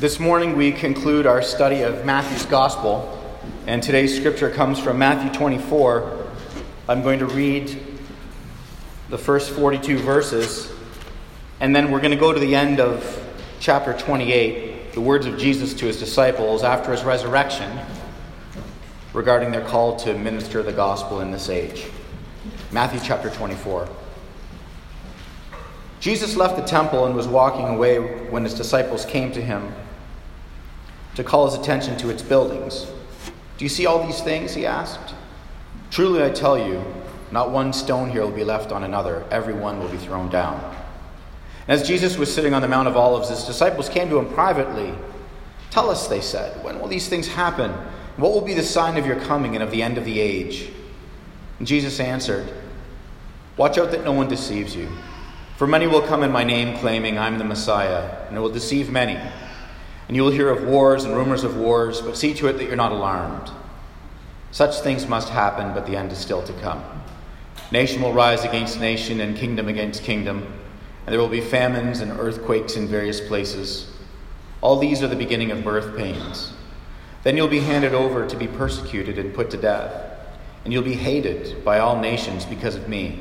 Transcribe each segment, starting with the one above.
This morning we conclude our study of Matthew's Gospel, and today's scripture comes from Matthew 24. I'm going to read the first 42 verses, and then we're going to go to the end of chapter 28, the words of Jesus to his disciples after his resurrection regarding their call to minister the gospel in this age. Matthew chapter 24. Jesus left the temple and was walking away when his disciples came to him to call his attention to its buildings. Do you see all these things? He asked. Truly, I tell you, not one stone here will be left on another, every one will be thrown down. And as Jesus was sitting on the Mount of Olives, his disciples came to him privately. Tell us, they said, when will these things happen? What will be the sign of your coming and of the end of the age? And Jesus answered, Watch out that no one deceives you. For many will come in my name, claiming I'm the Messiah, and it will deceive many. And you will hear of wars and rumors of wars, but see to it that you're not alarmed. Such things must happen, but the end is still to come. Nation will rise against nation, and kingdom against kingdom, and there will be famines and earthquakes in various places. All these are the beginning of birth pains. Then you'll be handed over to be persecuted and put to death, and you'll be hated by all nations because of me.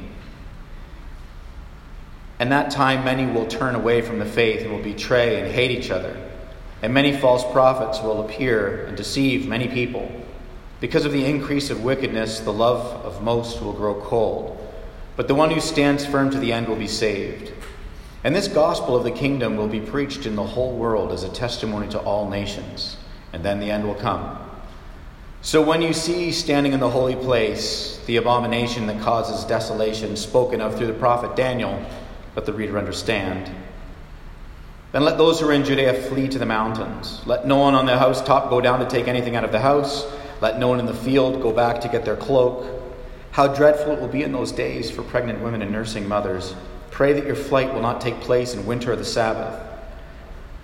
And that time many will turn away from the faith and will betray and hate each other. And many false prophets will appear and deceive many people. Because of the increase of wickedness, the love of most will grow cold. But the one who stands firm to the end will be saved. And this gospel of the kingdom will be preached in the whole world as a testimony to all nations. And then the end will come. So when you see standing in the holy place the abomination that causes desolation spoken of through the prophet Daniel, let the reader understand. Then let those who are in Judea flee to the mountains. Let no one on the housetop go down to take anything out of the house. Let no one in the field go back to get their cloak. How dreadful it will be in those days for pregnant women and nursing mothers. Pray that your flight will not take place in winter or the Sabbath.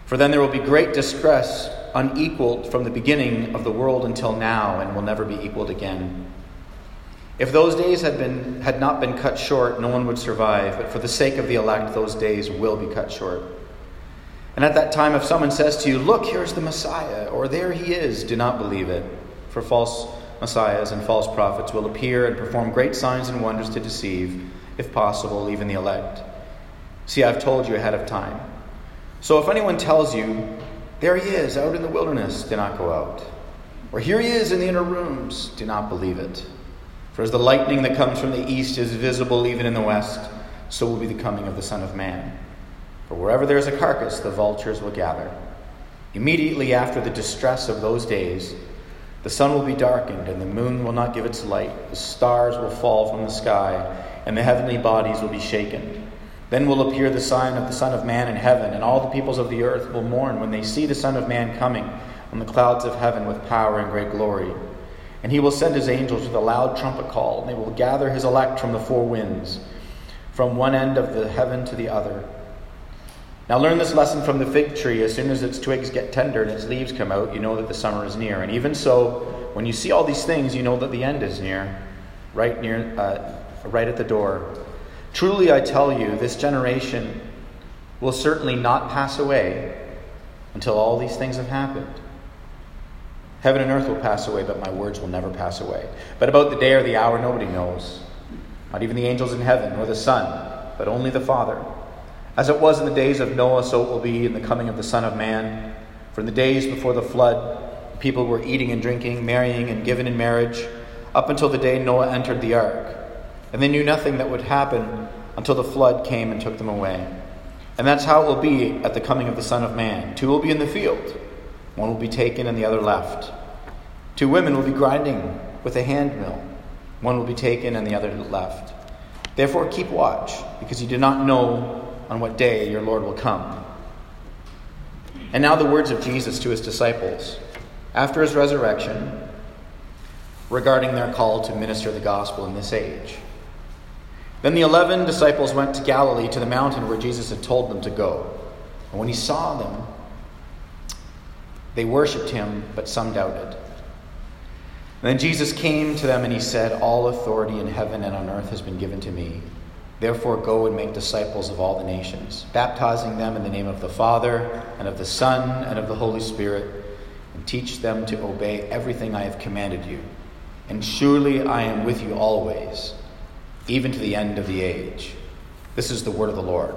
For then there will be great distress, unequaled from the beginning of the world until now, and will never be equaled again. If those days had, been, had not been cut short, no one would survive, but for the sake of the elect, those days will be cut short. And at that time, if someone says to you, Look, here's the Messiah, or there he is, do not believe it. For false messiahs and false prophets will appear and perform great signs and wonders to deceive, if possible, even the elect. See, I've told you ahead of time. So if anyone tells you, There he is, out in the wilderness, do not go out. Or here he is in the inner rooms, do not believe it. For as the lightning that comes from the east is visible even in the west, so will be the coming of the Son of Man. For wherever there is a carcass, the vultures will gather. Immediately after the distress of those days, the sun will be darkened, and the moon will not give its light. The stars will fall from the sky, and the heavenly bodies will be shaken. Then will appear the sign of the Son of Man in heaven, and all the peoples of the earth will mourn when they see the Son of Man coming on the clouds of heaven with power and great glory. And he will send his angels with a loud trumpet call, and they will gather his elect from the four winds, from one end of the heaven to the other. Now, learn this lesson from the fig tree. As soon as its twigs get tender and its leaves come out, you know that the summer is near. And even so, when you see all these things, you know that the end is near, right near, uh, right at the door. Truly, I tell you, this generation will certainly not pass away until all these things have happened. Heaven and earth will pass away, but my words will never pass away. But about the day or the hour, nobody knows. Not even the angels in heaven, nor the Son, but only the Father. As it was in the days of Noah, so it will be in the coming of the Son of Man. For in the days before the flood, people were eating and drinking, marrying and given in marriage, up until the day Noah entered the ark. And they knew nothing that would happen until the flood came and took them away. And that's how it will be at the coming of the Son of Man. Two will be in the field, one will be taken and the other left. Two women will be grinding with a hand mill, one will be taken and the other left. Therefore, keep watch, because you do not know on what day your Lord will come. And now the words of Jesus to his disciples after his resurrection regarding their call to minister the gospel in this age. Then the eleven disciples went to Galilee to the mountain where Jesus had told them to go. And when he saw them, they worshipped him, but some doubted. And then Jesus came to them and he said, All authority in heaven and on earth has been given to me. Therefore, go and make disciples of all the nations, baptizing them in the name of the Father, and of the Son, and of the Holy Spirit, and teach them to obey everything I have commanded you. And surely I am with you always, even to the end of the age. This is the word of the Lord.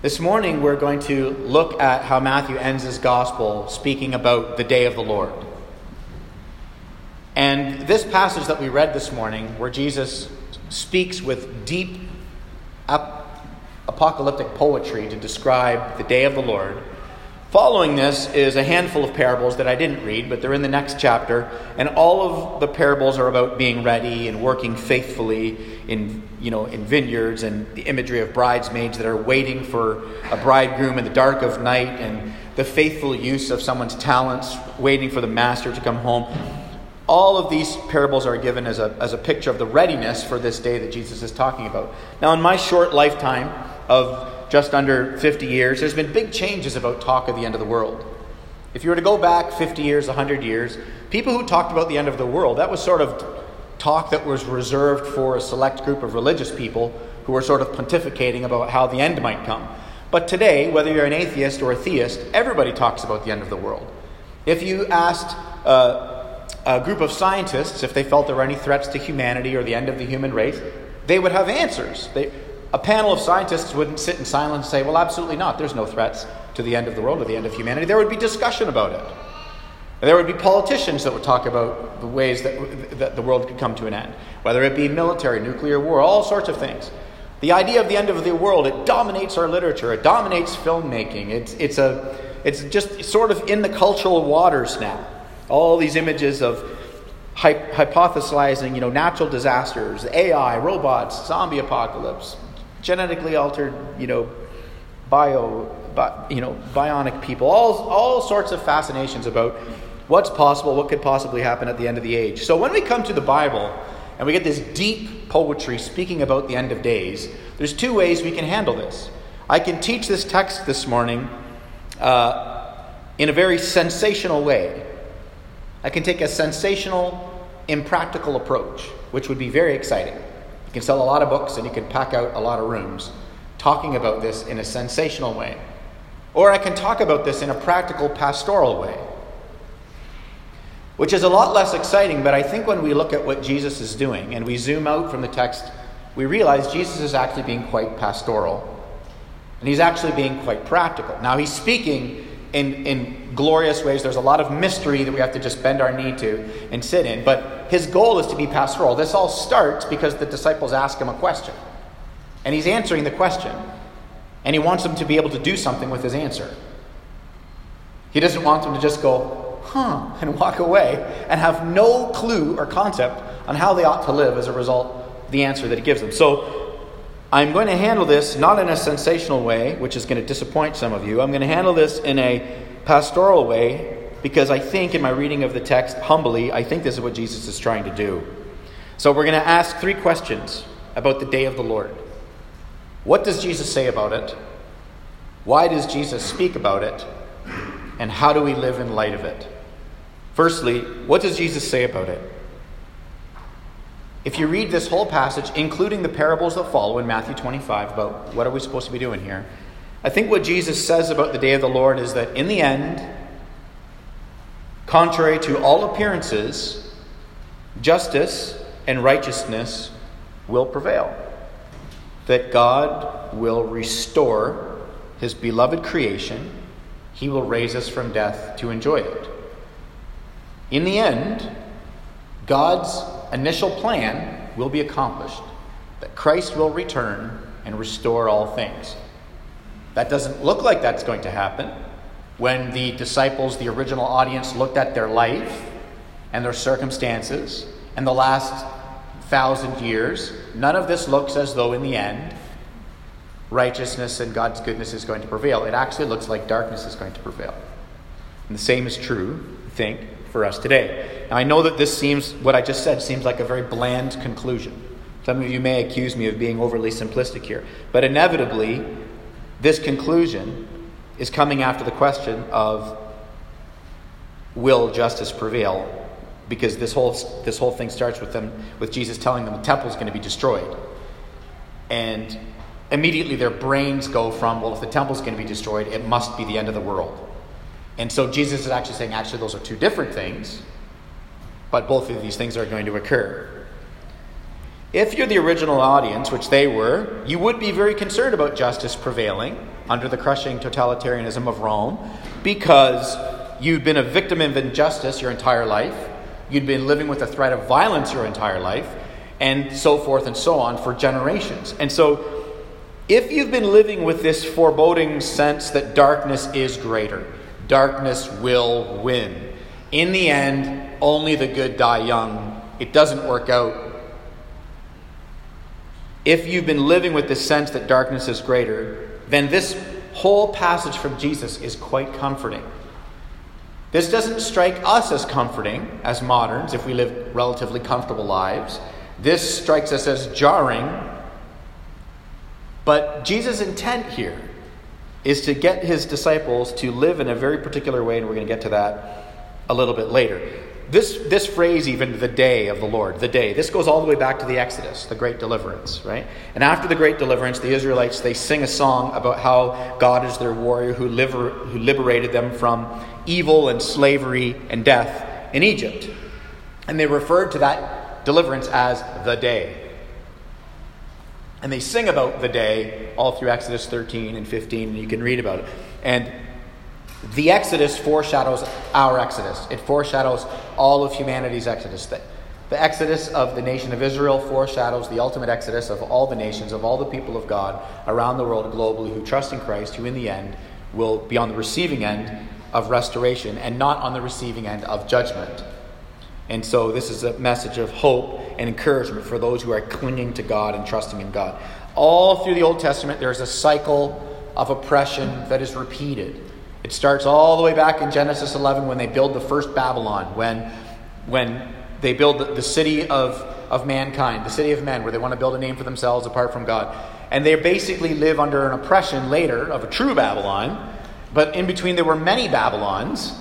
This morning, we're going to look at how Matthew ends his gospel speaking about the day of the Lord. This passage that we read this morning, where Jesus speaks with deep ap- apocalyptic poetry to describe the day of the Lord, following this is a handful of parables that I didn't read, but they're in the next chapter. And all of the parables are about being ready and working faithfully in, you know, in vineyards and the imagery of bridesmaids that are waiting for a bridegroom in the dark of night and the faithful use of someone's talents, waiting for the master to come home all of these parables are given as a, as a picture of the readiness for this day that Jesus is talking about. Now, in my short lifetime of just under 50 years, there's been big changes about talk of the end of the world. If you were to go back 50 years, 100 years, people who talked about the end of the world, that was sort of talk that was reserved for a select group of religious people who were sort of pontificating about how the end might come. But today, whether you're an atheist or a theist, everybody talks about the end of the world. If you asked uh, a group of scientists, if they felt there were any threats to humanity or the end of the human race, they would have answers. They, a panel of scientists wouldn't sit in silence and say, well, absolutely not. There's no threats to the end of the world or the end of humanity. There would be discussion about it. And there would be politicians that would talk about the ways that, that the world could come to an end, whether it be military, nuclear war, all sorts of things. The idea of the end of the world, it dominates our literature, it dominates filmmaking. It's, it's, a, it's just sort of in the cultural waters now. All these images of hypothesizing, you know, natural disasters, AI, robots, zombie apocalypse, genetically altered, you know, bio, bi, you know, bionic people, all, all sorts of fascinations about what's possible, what could possibly happen at the end of the age. So when we come to the Bible and we get this deep poetry speaking about the end of days, there's two ways we can handle this. I can teach this text this morning uh, in a very sensational way. I can take a sensational, impractical approach, which would be very exciting. You can sell a lot of books and you can pack out a lot of rooms talking about this in a sensational way. Or I can talk about this in a practical, pastoral way, which is a lot less exciting, but I think when we look at what Jesus is doing and we zoom out from the text, we realize Jesus is actually being quite pastoral. And he's actually being quite practical. Now, he's speaking in, in glorious ways. There's a lot of mystery that we have to just bend our knee to and sit in. But his goal is to be pastoral. This all starts because the disciples ask him a question. And he's answering the question. And he wants them to be able to do something with his answer. He doesn't want them to just go, huh, and walk away and have no clue or concept on how they ought to live as a result of the answer that he gives them. So I'm going to handle this not in a sensational way, which is going to disappoint some of you. I'm going to handle this in a pastoral way because I think, in my reading of the text, humbly, I think this is what Jesus is trying to do. So we're going to ask three questions about the day of the Lord. What does Jesus say about it? Why does Jesus speak about it? And how do we live in light of it? Firstly, what does Jesus say about it? If you read this whole passage, including the parables that follow in Matthew 25 about what are we supposed to be doing here, I think what Jesus says about the day of the Lord is that in the end, contrary to all appearances, justice and righteousness will prevail. That God will restore his beloved creation, he will raise us from death to enjoy it. In the end, God's initial plan will be accomplished, that Christ will return and restore all things. That doesn't look like that's going to happen. When the disciples, the original audience, looked at their life and their circumstances and the last thousand years, none of this looks as though in the end righteousness and God's goodness is going to prevail. It actually looks like darkness is going to prevail. And the same is true, I think, for us today. Now, I know that this seems, what I just said, seems like a very bland conclusion. Some of you may accuse me of being overly simplistic here. But inevitably, this conclusion is coming after the question of will justice prevail because this whole, this whole thing starts with them with Jesus telling them the temple is going to be destroyed. And immediately their brains go from, well, if the temple is going to be destroyed, it must be the end of the world. And so Jesus is actually saying, actually, those are two different things, but both of these things are going to occur. If you're the original audience, which they were, you would be very concerned about justice prevailing under the crushing totalitarianism of Rome because you'd been a victim of injustice your entire life, you'd been living with the threat of violence your entire life, and so forth and so on for generations. And so, if you've been living with this foreboding sense that darkness is greater, darkness will win. In the end, only the good die young. It doesn't work out if you've been living with the sense that darkness is greater, then this whole passage from Jesus is quite comforting. This doesn't strike us as comforting as moderns if we live relatively comfortable lives. This strikes us as jarring. But Jesus' intent here is to get his disciples to live in a very particular way, and we're going to get to that a little bit later. This, this phrase, even the day of the Lord, the day, this goes all the way back to the Exodus, the great deliverance, right? And after the great deliverance, the Israelites, they sing a song about how God is their warrior who, liber, who liberated them from evil and slavery and death in Egypt. And they referred to that deliverance as the day. And they sing about the day all through Exodus 13 and 15, and you can read about it. And the Exodus foreshadows our Exodus. It foreshadows all of humanity's Exodus. The, the Exodus of the nation of Israel foreshadows the ultimate Exodus of all the nations, of all the people of God around the world globally who trust in Christ, who in the end will be on the receiving end of restoration and not on the receiving end of judgment. And so, this is a message of hope and encouragement for those who are clinging to God and trusting in God. All through the Old Testament, there is a cycle of oppression that is repeated. It starts all the way back in Genesis 11 when they build the first Babylon, when, when they build the, the city of, of mankind, the city of men, where they want to build a name for themselves apart from God. And they basically live under an oppression later of a true Babylon, but in between there were many Babylons,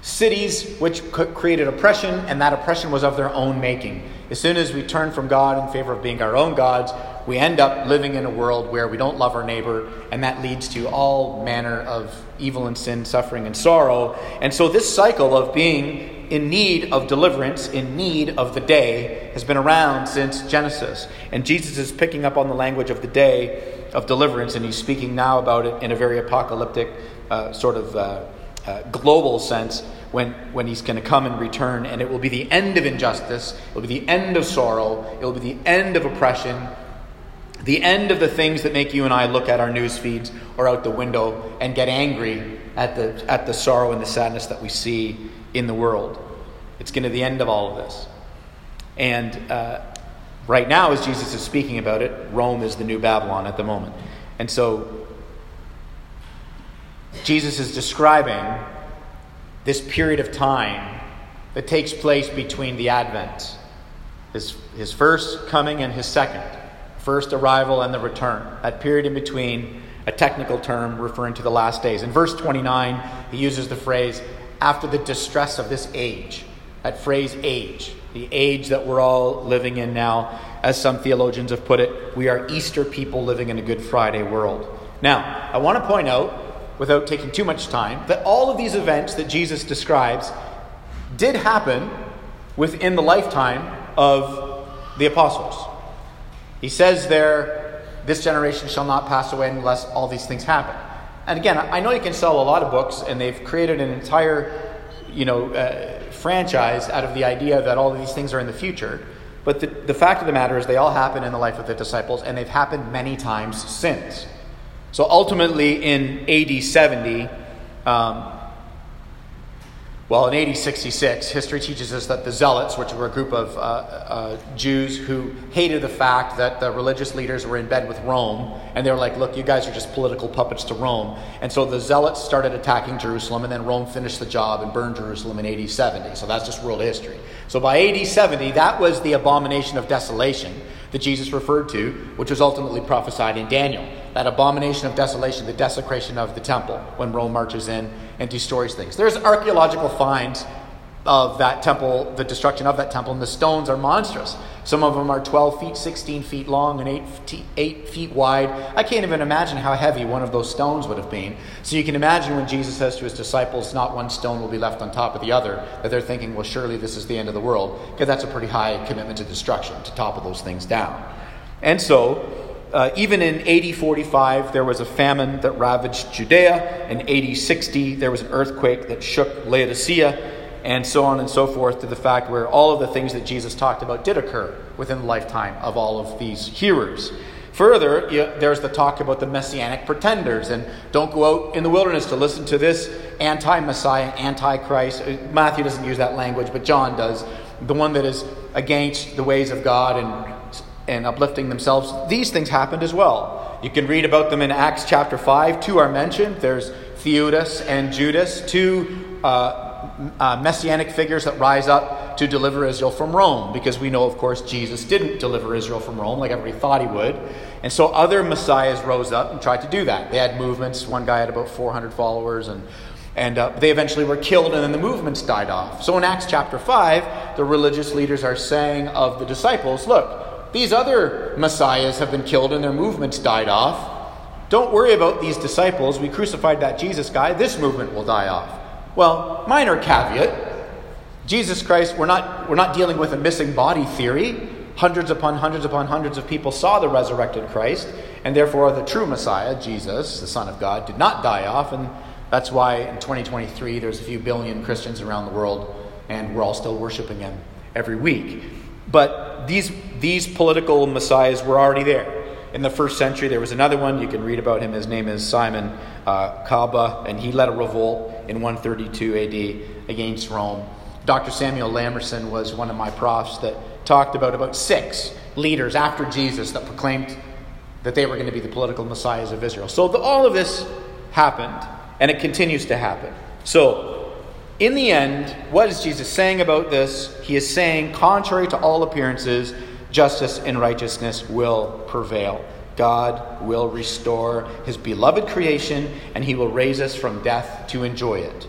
cities which created oppression, and that oppression was of their own making. As soon as we turn from God in favor of being our own gods, we end up living in a world where we don't love our neighbor, and that leads to all manner of evil and sin, suffering and sorrow. And so, this cycle of being in need of deliverance, in need of the day, has been around since Genesis. And Jesus is picking up on the language of the day of deliverance, and he's speaking now about it in a very apocalyptic, uh, sort of uh, uh, global sense. When, when he's going to come and return, and it will be the end of injustice, it will be the end of sorrow, it will be the end of oppression, the end of the things that make you and I look at our news feeds or out the window and get angry at the, at the sorrow and the sadness that we see in the world. It's going to be the end of all of this. And uh, right now, as Jesus is speaking about it, Rome is the new Babylon at the moment. And so, Jesus is describing this period of time that takes place between the Advent, his, his first coming and his second first arrival and the return. That period in between, a technical term referring to the last days. In verse 29, he uses the phrase, after the distress of this age. That phrase, age, the age that we're all living in now, as some theologians have put it, we are Easter people living in a Good Friday world. Now, I want to point out, without taking too much time, that all of these events that Jesus describes did happen within the lifetime of the apostles. He says there, this generation shall not pass away unless all these things happen. And again, I know you can sell a lot of books, and they've created an entire, you know, uh, franchise out of the idea that all of these things are in the future. But the, the fact of the matter is, they all happen in the life of the disciples, and they've happened many times since. So ultimately, in AD 70, um, well, in AD 66, history teaches us that the Zealots, which were a group of uh, uh, Jews who hated the fact that the religious leaders were in bed with Rome, and they were like, look, you guys are just political puppets to Rome. And so the Zealots started attacking Jerusalem, and then Rome finished the job and burned Jerusalem in AD 70. So that's just world history. So by AD 70, that was the abomination of desolation that Jesus referred to, which was ultimately prophesied in Daniel. That abomination of desolation, the desecration of the temple when Rome marches in and destroys things. There's archaeological finds of that temple, the destruction of that temple, and the stones are monstrous. Some of them are 12 feet, 16 feet long, and 8, 8 feet wide. I can't even imagine how heavy one of those stones would have been. So you can imagine when Jesus says to his disciples, Not one stone will be left on top of the other, that they're thinking, Well, surely this is the end of the world, because that's a pretty high commitment to destruction, to topple those things down. And so, uh, even in AD 45, there was a famine that ravaged Judea. In AD 60, there was an earthquake that shook Laodicea and so on and so forth to the fact where all of the things that Jesus talked about did occur within the lifetime of all of these hearers. Further, there's the talk about the messianic pretenders, and don't go out in the wilderness to listen to this anti Messiah, anti Christ. Uh, Matthew doesn't use that language, but John does. The one that is against the ways of God and, and uplifting themselves. These things happened as well. You can read about them in Acts chapter 5. Two are mentioned. There's Theudas and Judas, two uh, uh, messianic figures that rise up to deliver Israel from Rome, because we know, of course, Jesus didn't deliver Israel from Rome like everybody thought he would. And so other messiahs rose up and tried to do that. They had movements. One guy had about 400 followers, and, and uh, they eventually were killed, and then the movements died off. So in Acts chapter 5, the religious leaders are saying of the disciples, Look, these other messiahs have been killed, and their movements died off. Don't worry about these disciples. We crucified that Jesus guy. This movement will die off. Well, minor caveat Jesus Christ, we're not, we're not dealing with a missing body theory. Hundreds upon hundreds upon hundreds of people saw the resurrected Christ, and therefore the true Messiah, Jesus, the Son of God, did not die off. And that's why in 2023 there's a few billion Christians around the world, and we're all still worshiping Him every week. But these, these political messiahs were already there. In the first century, there was another one. You can read about him. His name is Simon uh, Kokhba, and he led a revolt in 132 AD against Rome. Dr. Samuel Lamerson was one of my profs that talked about about six leaders after Jesus that proclaimed that they were going to be the political messiahs of Israel. So the, all of this happened, and it continues to happen. So, in the end, what is Jesus saying about this? He is saying, contrary to all appearances, justice and righteousness will prevail. God will restore his beloved creation and he will raise us from death to enjoy it.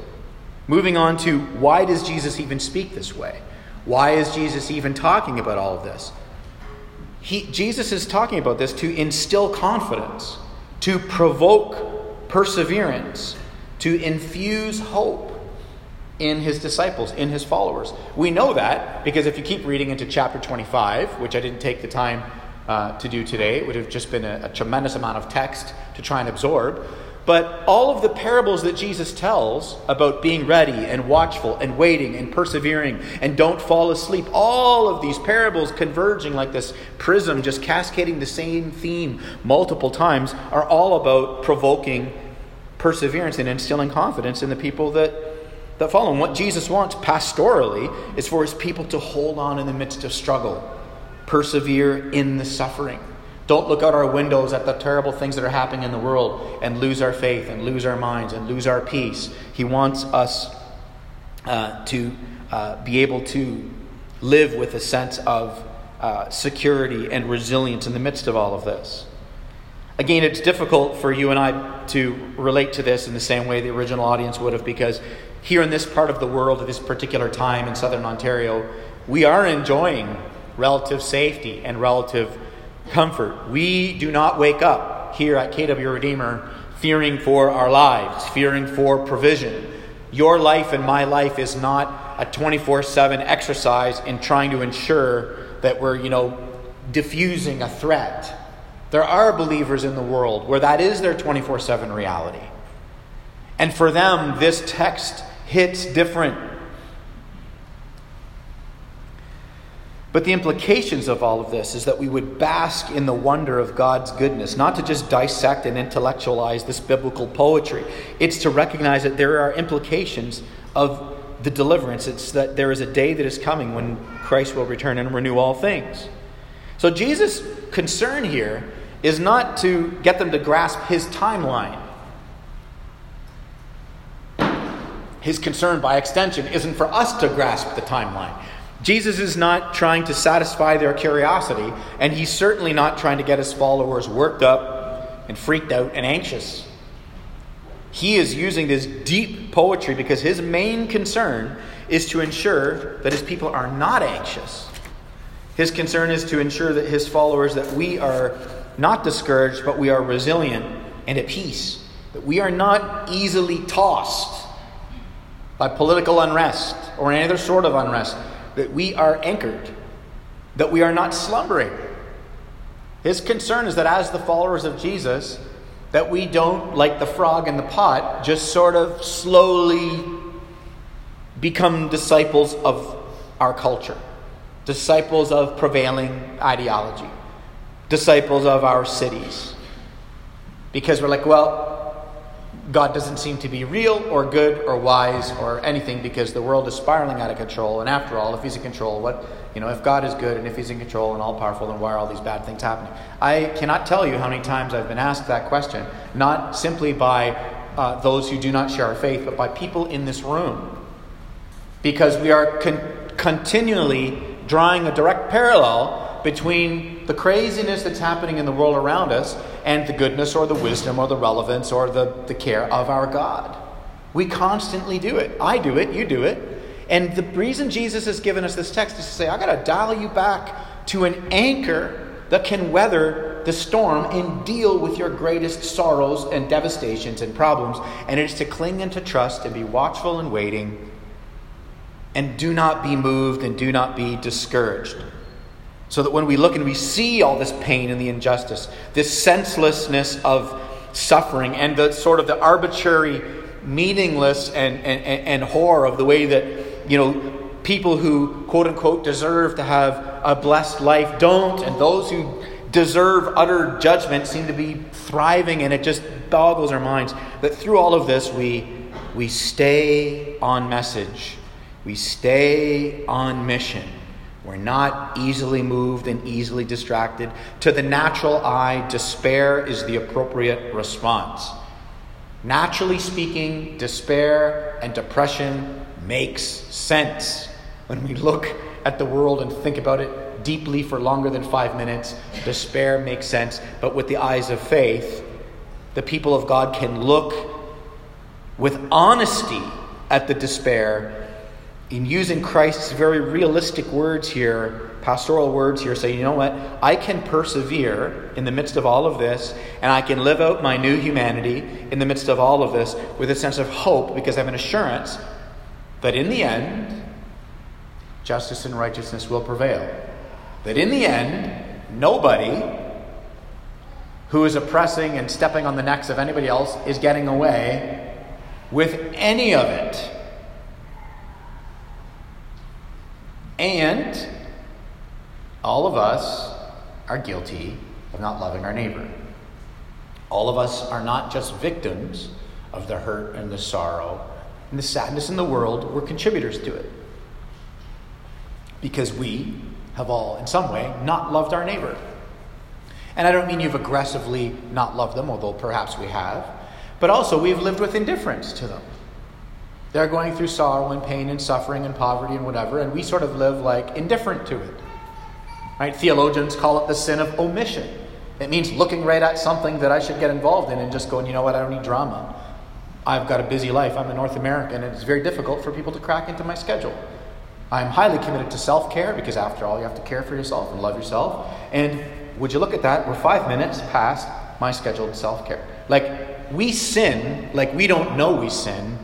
Moving on to why does Jesus even speak this way? Why is Jesus even talking about all of this? He, Jesus is talking about this to instill confidence, to provoke perseverance, to infuse hope in his disciples, in his followers. We know that because if you keep reading into chapter 25, which I didn't take the time uh, to do today. It would have just been a, a tremendous amount of text to try and absorb. But all of the parables that Jesus tells about being ready and watchful and waiting and persevering and don't fall asleep, all of these parables converging like this prism, just cascading the same theme multiple times, are all about provoking perseverance and instilling confidence in the people that, that follow him. What Jesus wants pastorally is for his people to hold on in the midst of struggle persevere in the suffering. Don't look out our windows at the terrible things that are happening in the world and lose our faith and lose our minds and lose our peace. He wants us uh, to uh, be able to live with a sense of uh, security and resilience in the midst of all of this. Again, it's difficult for you and I to relate to this in the same way the original audience would have, because here in this part of the world at this particular time in southern Ontario, we are enjoying relative safety, and relative comfort. We do not wake up here at KW Redeemer fearing for our lives, fearing for provision. Your life and my life is not a 24 7 exercise in trying to ensure that we're, you know, diffusing a threat. There are believers in the world where that is their 24 7 reality. And for them, this text hits different But the implications of all of this is that we would bask in the wonder of God's goodness, not to just dissect and intellectualize this biblical poetry. It's to recognize that there are implications of the deliverance. It's that there is a day that is coming when Christ will return and renew all things. So Jesus' concern here is not to get them to grasp his timeline. His concern, by extension, isn't for us to grasp the timeline. Jesus is not trying to satisfy their curiosity, and he's certainly not trying to get his followers worked up and freaked out and anxious. He is using this deep poetry because his main concern is to ensure that his people are not anxious. His concern is to ensure that his followers that we are not discouraged, but we are resilient and at peace. That we are not easily tossed by political unrest or any other sort of unrest. That we are anchored. That we are not slumbering. His concern is that as the followers of Jesus, that we don't, like the frog in the pot, just sort of slowly become disciples of our culture, disciples of prevailing ideology, disciples of our cities. Because we're like, well, God doesn't seem to be real or good or wise or anything because the world is spiraling out of control. And after all, if He's in control, what, you know, if God is good and if He's in control and all powerful, then why are all these bad things happening? I cannot tell you how many times I've been asked that question, not simply by uh, those who do not share our faith, but by people in this room. Because we are con- continually drawing a direct parallel between the craziness that's happening in the world around us and the goodness or the wisdom or the relevance or the, the care of our God. We constantly do it. I do it, you do it. And the reason Jesus has given us this text is to say, I got to dial you back to an anchor that can weather the storm and deal with your greatest sorrows and devastations and problems. And it is to cling and to trust and be watchful and waiting. And do not be moved and do not be discouraged. So that when we look and we see all this pain and the injustice, this senselessness of suffering, and the sort of the arbitrary, meaningless, and, and, and horror of the way that, you know, people who, quote unquote, deserve to have a blessed life don't, and those who deserve utter judgment seem to be thriving, and it just boggles our minds that through all of this we, we stay on message, we stay on mission we're not easily moved and easily distracted. To the natural eye, despair is the appropriate response. Naturally speaking, despair and depression makes sense. When we look at the world and think about it deeply for longer than five minutes, despair makes sense. But with the eyes of faith, the people of God can look with honesty at the despair in using Christ's very realistic words here, pastoral words here, say, you know what? I can persevere in the midst of all of this, and I can live out my new humanity in the midst of all of this with a sense of hope because I have an assurance that in the end, justice and righteousness will prevail. That in the end, nobody who is oppressing and stepping on the necks of anybody else is getting away with any of it. And all of us are guilty of not loving our neighbor. All of us are not just victims of the hurt and the sorrow and the sadness in the world, we're contributors to it. Because we have all, in some way, not loved our neighbor. And I don't mean you've aggressively not loved them, although perhaps we have, but also we've lived with indifference to them. They're going through sorrow and pain and suffering and poverty and whatever, and we sort of live like indifferent to it. Right? Theologians call it the sin of omission. It means looking right at something that I should get involved in and just going, you know what, I don't need drama. I've got a busy life. I'm a North American, and it's very difficult for people to crack into my schedule. I'm highly committed to self care because, after all, you have to care for yourself and love yourself. And would you look at that? We're five minutes past my scheduled self care. Like, we sin like we don't know we sin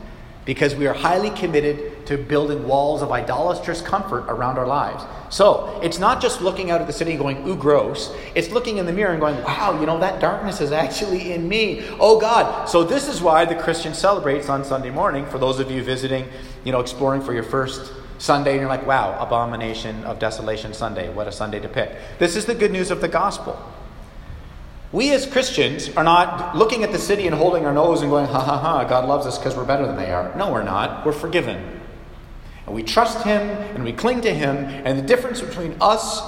because we are highly committed to building walls of idolatrous comfort around our lives. So it's not just looking out at the city and going, ooh, gross. It's looking in the mirror and going, wow, you know, that darkness is actually in me. Oh, God. So this is why the Christian celebrates on Sunday morning. For those of you visiting, you know, exploring for your first Sunday, and you're like, wow, abomination of desolation Sunday. What a Sunday to pick. This is the good news of the gospel. We as Christians are not looking at the city and holding our nose and going, ha ha ha, God loves us because we're better than they are. No, we're not. We're forgiven. And we trust Him and we cling to Him. And the difference between us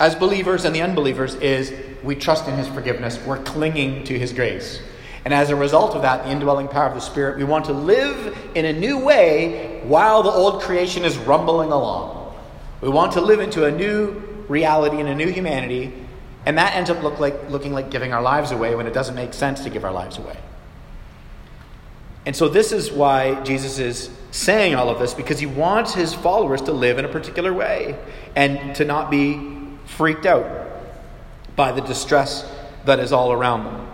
as believers and the unbelievers is we trust in His forgiveness. We're clinging to His grace. And as a result of that, the indwelling power of the Spirit, we want to live in a new way while the old creation is rumbling along. We want to live into a new reality and a new humanity and that ends up look like, looking like giving our lives away when it doesn't make sense to give our lives away. And so, this is why Jesus is saying all of this because he wants his followers to live in a particular way and to not be freaked out by the distress that is all around them.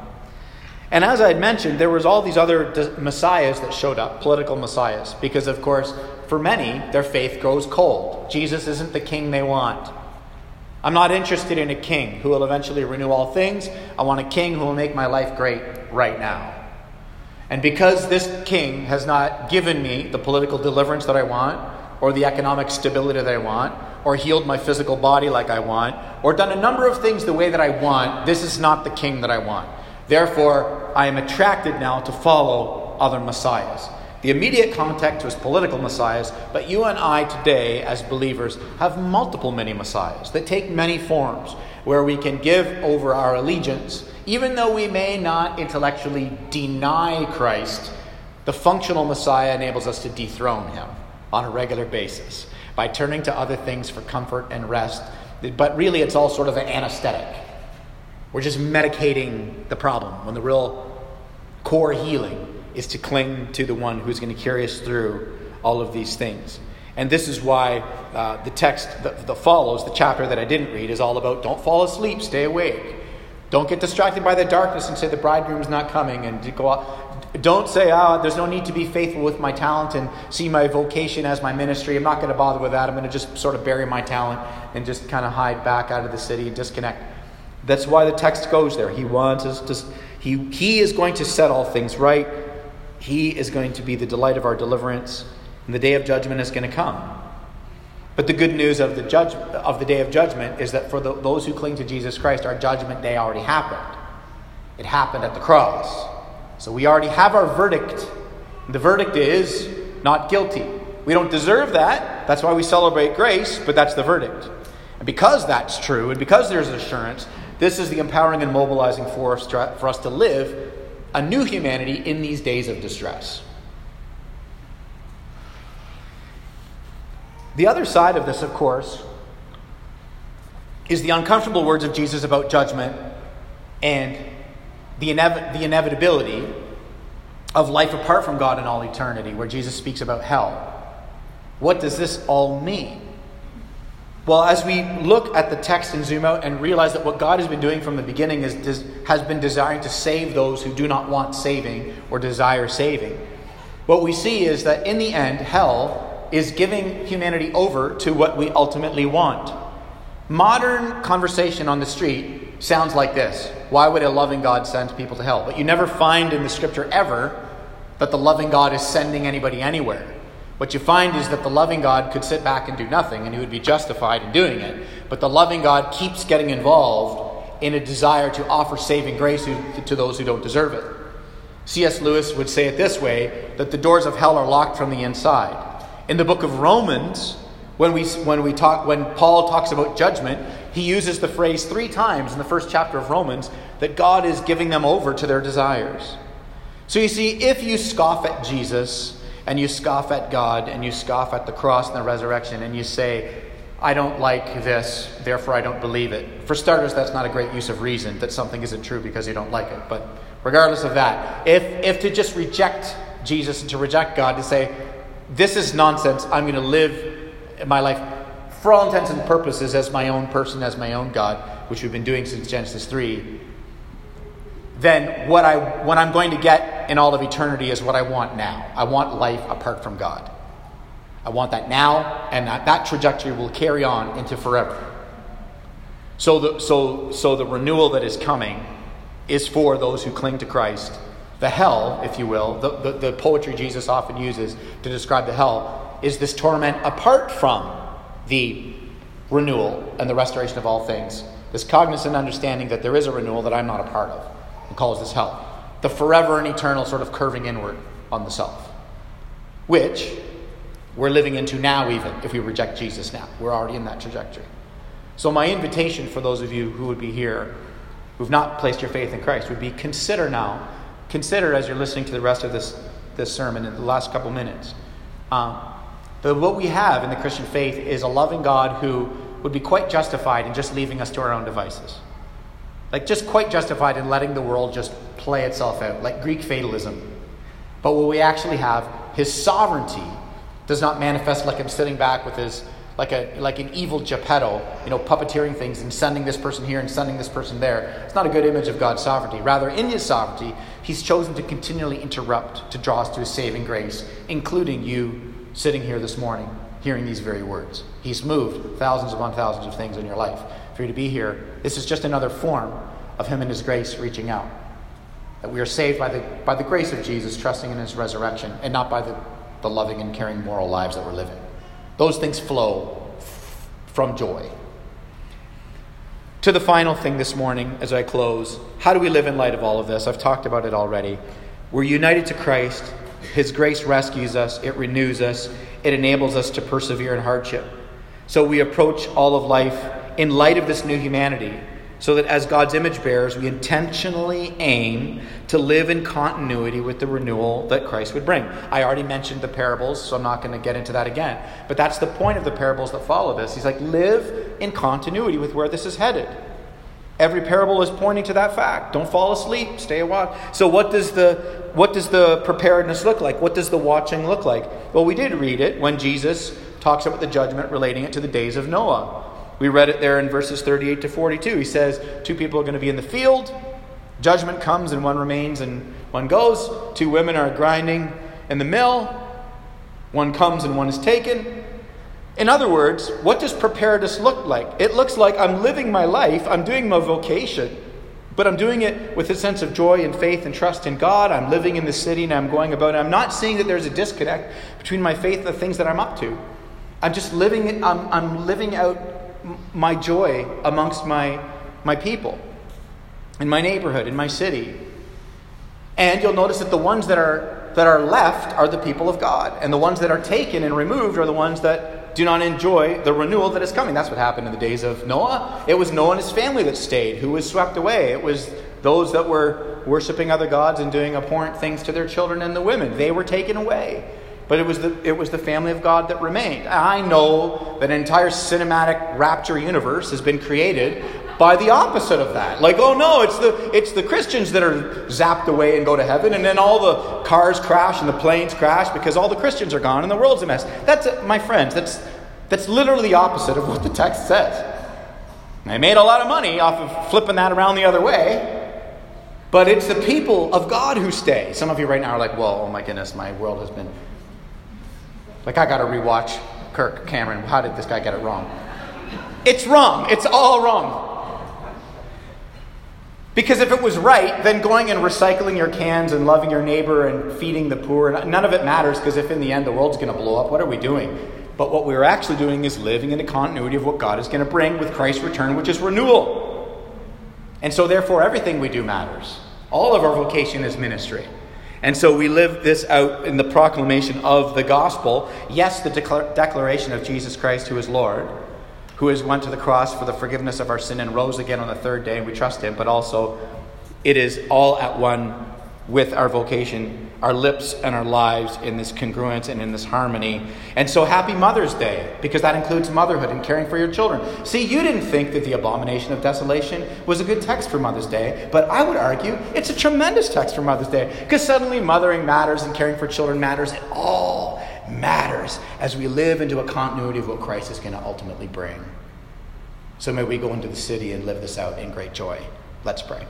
And as I had mentioned, there was all these other messiahs that showed up, political messiahs, because of course, for many, their faith grows cold. Jesus isn't the king they want. I'm not interested in a king who will eventually renew all things. I want a king who will make my life great right now. And because this king has not given me the political deliverance that I want, or the economic stability that I want, or healed my physical body like I want, or done a number of things the way that I want, this is not the king that I want. Therefore, I am attracted now to follow other messiahs. The immediate context was political messiahs, but you and I today, as believers, have multiple many messiahs that take many forms, where we can give over our allegiance, even though we may not intellectually deny Christ. The functional Messiah enables us to dethrone him on a regular basis by turning to other things for comfort and rest. But really, it's all sort of an anesthetic. We're just medicating the problem when the real core healing is to cling to the one who's going to carry us through all of these things. And this is why uh, the text that, follows, the chapter that I didn't read, is all about don't fall asleep, stay awake. Don't get distracted by the darkness and say the bridegroom's not coming and go out. Don't say, ah, there's no need to be faithful with my talent and see my vocation as my ministry. I'm not going to bother with that. I'm going to just sort of bury my talent and just kind of hide back out of the city and disconnect. That's why the text goes there. He wants us to, he, he is going to set all things right. He is going to be the delight of our deliverance, and the day of judgment is going to come. But the good news of the, judge, of the day of judgment is that for the, those who cling to Jesus Christ, our judgment day already happened. It happened at the cross. So we already have our verdict. The verdict is not guilty. We don't deserve that. That's why we celebrate grace, but that's the verdict. And because that's true, and because there's assurance, this is the empowering and mobilizing force for us to live a new humanity in these days of distress. The other side of this, of course, is the uncomfortable words of Jesus about judgment and the, the inevitability of life apart from God in all eternity, where Jesus speaks about hell. What does this all mean? Well, as we look at the text and zoom out and realize that what God has been doing from the beginning is, has been desiring to save those who do not want saving or desire saving, what we see is that in the end, hell is giving humanity over to what we ultimately want. Modern conversation on the street sounds like this Why would a loving God send people to hell? But you never find in the scripture ever that the loving God is sending anybody anywhere. What you find is that the loving God could sit back and do nothing, and he would be justified in doing it. But the loving God keeps getting involved in a desire to offer saving grace to those who don't deserve it. C.S. Lewis would say it this way that the doors of hell are locked from the inside. In the book of Romans, when we, when we talk when Paul talks about judgment, he uses the phrase three times in the first chapter of Romans that God is giving them over to their desires. So you see, if you scoff at Jesus, and you scoff at God and you scoff at the cross and the resurrection and you say, I don't like this, therefore I don't believe it. For starters, that's not a great use of reason that something isn't true because you don't like it. But regardless of that, if, if to just reject Jesus and to reject God, to say, this is nonsense, I'm going to live my life for all intents and purposes as my own person, as my own God, which we've been doing since Genesis 3, then what, I, what I'm going to get in all of eternity is what I want now. I want life apart from God. I want that now, and that, that trajectory will carry on into forever. So the, so, so the renewal that is coming is for those who cling to Christ. The hell, if you will, the, the, the poetry Jesus often uses to describe the hell, is this torment apart from the renewal and the restoration of all things. This cognizant understanding that there is a renewal that I'm not a part of and calls this hell. The forever and eternal sort of curving inward on the self, which we're living into now, even if we reject Jesus now. We're already in that trajectory. So, my invitation for those of you who would be here who've not placed your faith in Christ would be consider now, consider as you're listening to the rest of this, this sermon in the last couple minutes, um, what we have in the Christian faith is a loving God who would be quite justified in just leaving us to our own devices. Like, just quite justified in letting the world just play itself out, like Greek fatalism. But what we actually have, his sovereignty does not manifest like I'm sitting back with his like a like an evil Geppetto, you know, puppeteering things and sending this person here and sending this person there. It's not a good image of God's sovereignty. Rather, in his sovereignty, he's chosen to continually interrupt to draw us to his saving grace, including you sitting here this morning, hearing these very words. He's moved thousands upon thousands of things in your life. For you to be here, this is just another form of him and his grace reaching out. That we are saved by the, by the grace of Jesus, trusting in his resurrection, and not by the, the loving and caring moral lives that we're living. Those things flow from joy. To the final thing this morning as I close how do we live in light of all of this? I've talked about it already. We're united to Christ. His grace rescues us, it renews us, it enables us to persevere in hardship. So we approach all of life in light of this new humanity so that as God's image bearers, we intentionally aim to live in continuity with the renewal that Christ would bring. I already mentioned the parables, so I'm not going to get into that again. But that's the point of the parables that follow this. He's like, live in continuity with where this is headed. Every parable is pointing to that fact. Don't fall asleep, stay awake. So what does the what does the preparedness look like? What does the watching look like? Well, we did read it when Jesus talks about the judgment relating it to the days of Noah. We read it there in verses 38 to 42. He says, Two people are going to be in the field. Judgment comes and one remains and one goes. Two women are grinding in the mill. One comes and one is taken. In other words, what does preparedness look like? It looks like I'm living my life, I'm doing my vocation, but I'm doing it with a sense of joy and faith and trust in God. I'm living in the city and I'm going about it. I'm not seeing that there's a disconnect between my faith and the things that I'm up to. I'm just living, I'm, I'm living out my joy amongst my, my people, in my neighborhood, in my city. And you'll notice that the ones that are, that are left are the people of God. And the ones that are taken and removed are the ones that do not enjoy the renewal that is coming. That's what happened in the days of Noah. It was Noah and his family that stayed, who was swept away. It was those that were worshiping other gods and doing abhorrent things to their children and the women. They were taken away. But it was, the, it was the family of God that remained. I know that an entire cinematic rapture universe has been created by the opposite of that. Like, oh no, it's the, it's the Christians that are zapped away and go to heaven, and then all the cars crash and the planes crash because all the Christians are gone and the world's a mess. That's, my friends, that's, that's literally the opposite of what the text says. They made a lot of money off of flipping that around the other way. But it's the people of God who stay. Some of you right now are like, well, oh my goodness, my world has been like, I got to rewatch Kirk Cameron. How did this guy get it wrong? It's wrong. It's all wrong. Because if it was right, then going and recycling your cans and loving your neighbor and feeding the poor, none of it matters because if in the end the world's going to blow up, what are we doing? But what we're actually doing is living in the continuity of what God is going to bring with Christ's return, which is renewal. And so, therefore, everything we do matters. All of our vocation is ministry. And so we live this out in the proclamation of the gospel. Yes, the declaration of Jesus Christ, who is Lord, who has went to the cross for the forgiveness of our sin and rose again on the third day, and we trust him, but also it is all at one with our vocation, our lips and our lives in this congruence and in this harmony. And so, happy Mother's Day, because that includes motherhood and caring for your children. See, you didn't think that the abomination of desolation was a good text for Mother's Day, but I would argue it's a tremendous text for Mother's Day, because suddenly mothering matters and caring for children matters. It all matters as we live into a continuity of what Christ is going to ultimately bring. So, may we go into the city and live this out in great joy. Let's pray.